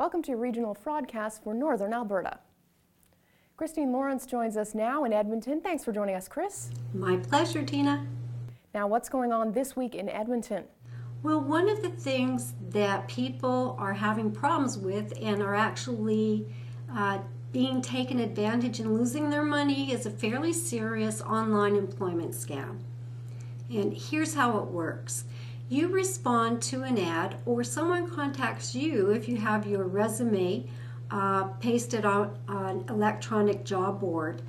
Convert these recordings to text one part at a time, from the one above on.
Welcome to Regional Fraudcast for Northern Alberta. Christine Lawrence joins us now in Edmonton. Thanks for joining us, Chris. My pleasure, Tina. Now, what's going on this week in Edmonton? Well, one of the things that people are having problems with and are actually uh, being taken advantage and losing their money is a fairly serious online employment scam. And here's how it works you respond to an ad, or someone contacts you if you have your resume uh, pasted on an electronic job board.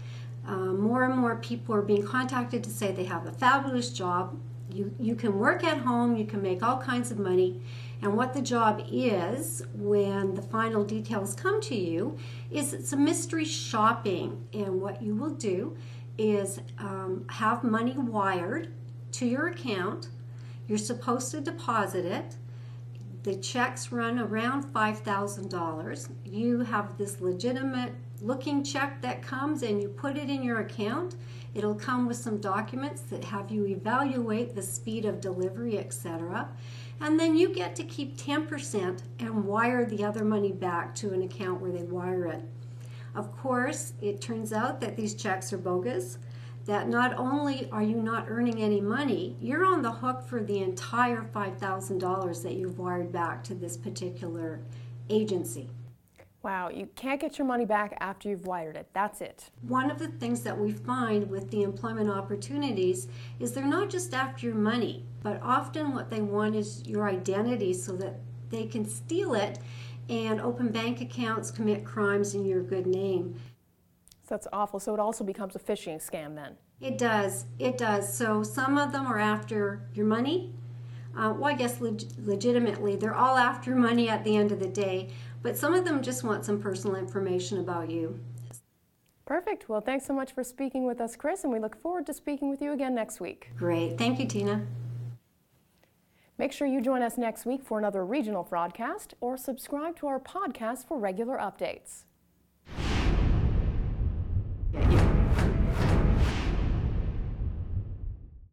Uh, more and more people are being contacted to say they have a fabulous job. You, you can work at home, you can make all kinds of money. And what the job is, when the final details come to you, is it's a mystery shopping. And what you will do is um, have money wired to your account you're supposed to deposit it. The checks run around $5,000. You have this legitimate looking check that comes and you put it in your account. It'll come with some documents that have you evaluate the speed of delivery, etc. And then you get to keep 10% and wire the other money back to an account where they wire it. Of course, it turns out that these checks are bogus that not only are you not earning any money, you're on the hook for the entire $5,000 that you've wired back to this particular agency. Wow, you can't get your money back after you've wired it. That's it. One of the things that we find with the employment opportunities is they're not just after your money, but often what they want is your identity so that they can steal it and open bank accounts, commit crimes in your good name. That's awful. So it also becomes a phishing scam then? It does. It does. So some of them are after your money. Uh, well, I guess leg- legitimately, they're all after money at the end of the day, but some of them just want some personal information about you. Perfect. Well, thanks so much for speaking with us, Chris, and we look forward to speaking with you again next week. Great. Thank you, Tina. Make sure you join us next week for another regional broadcast or subscribe to our podcast for regular updates.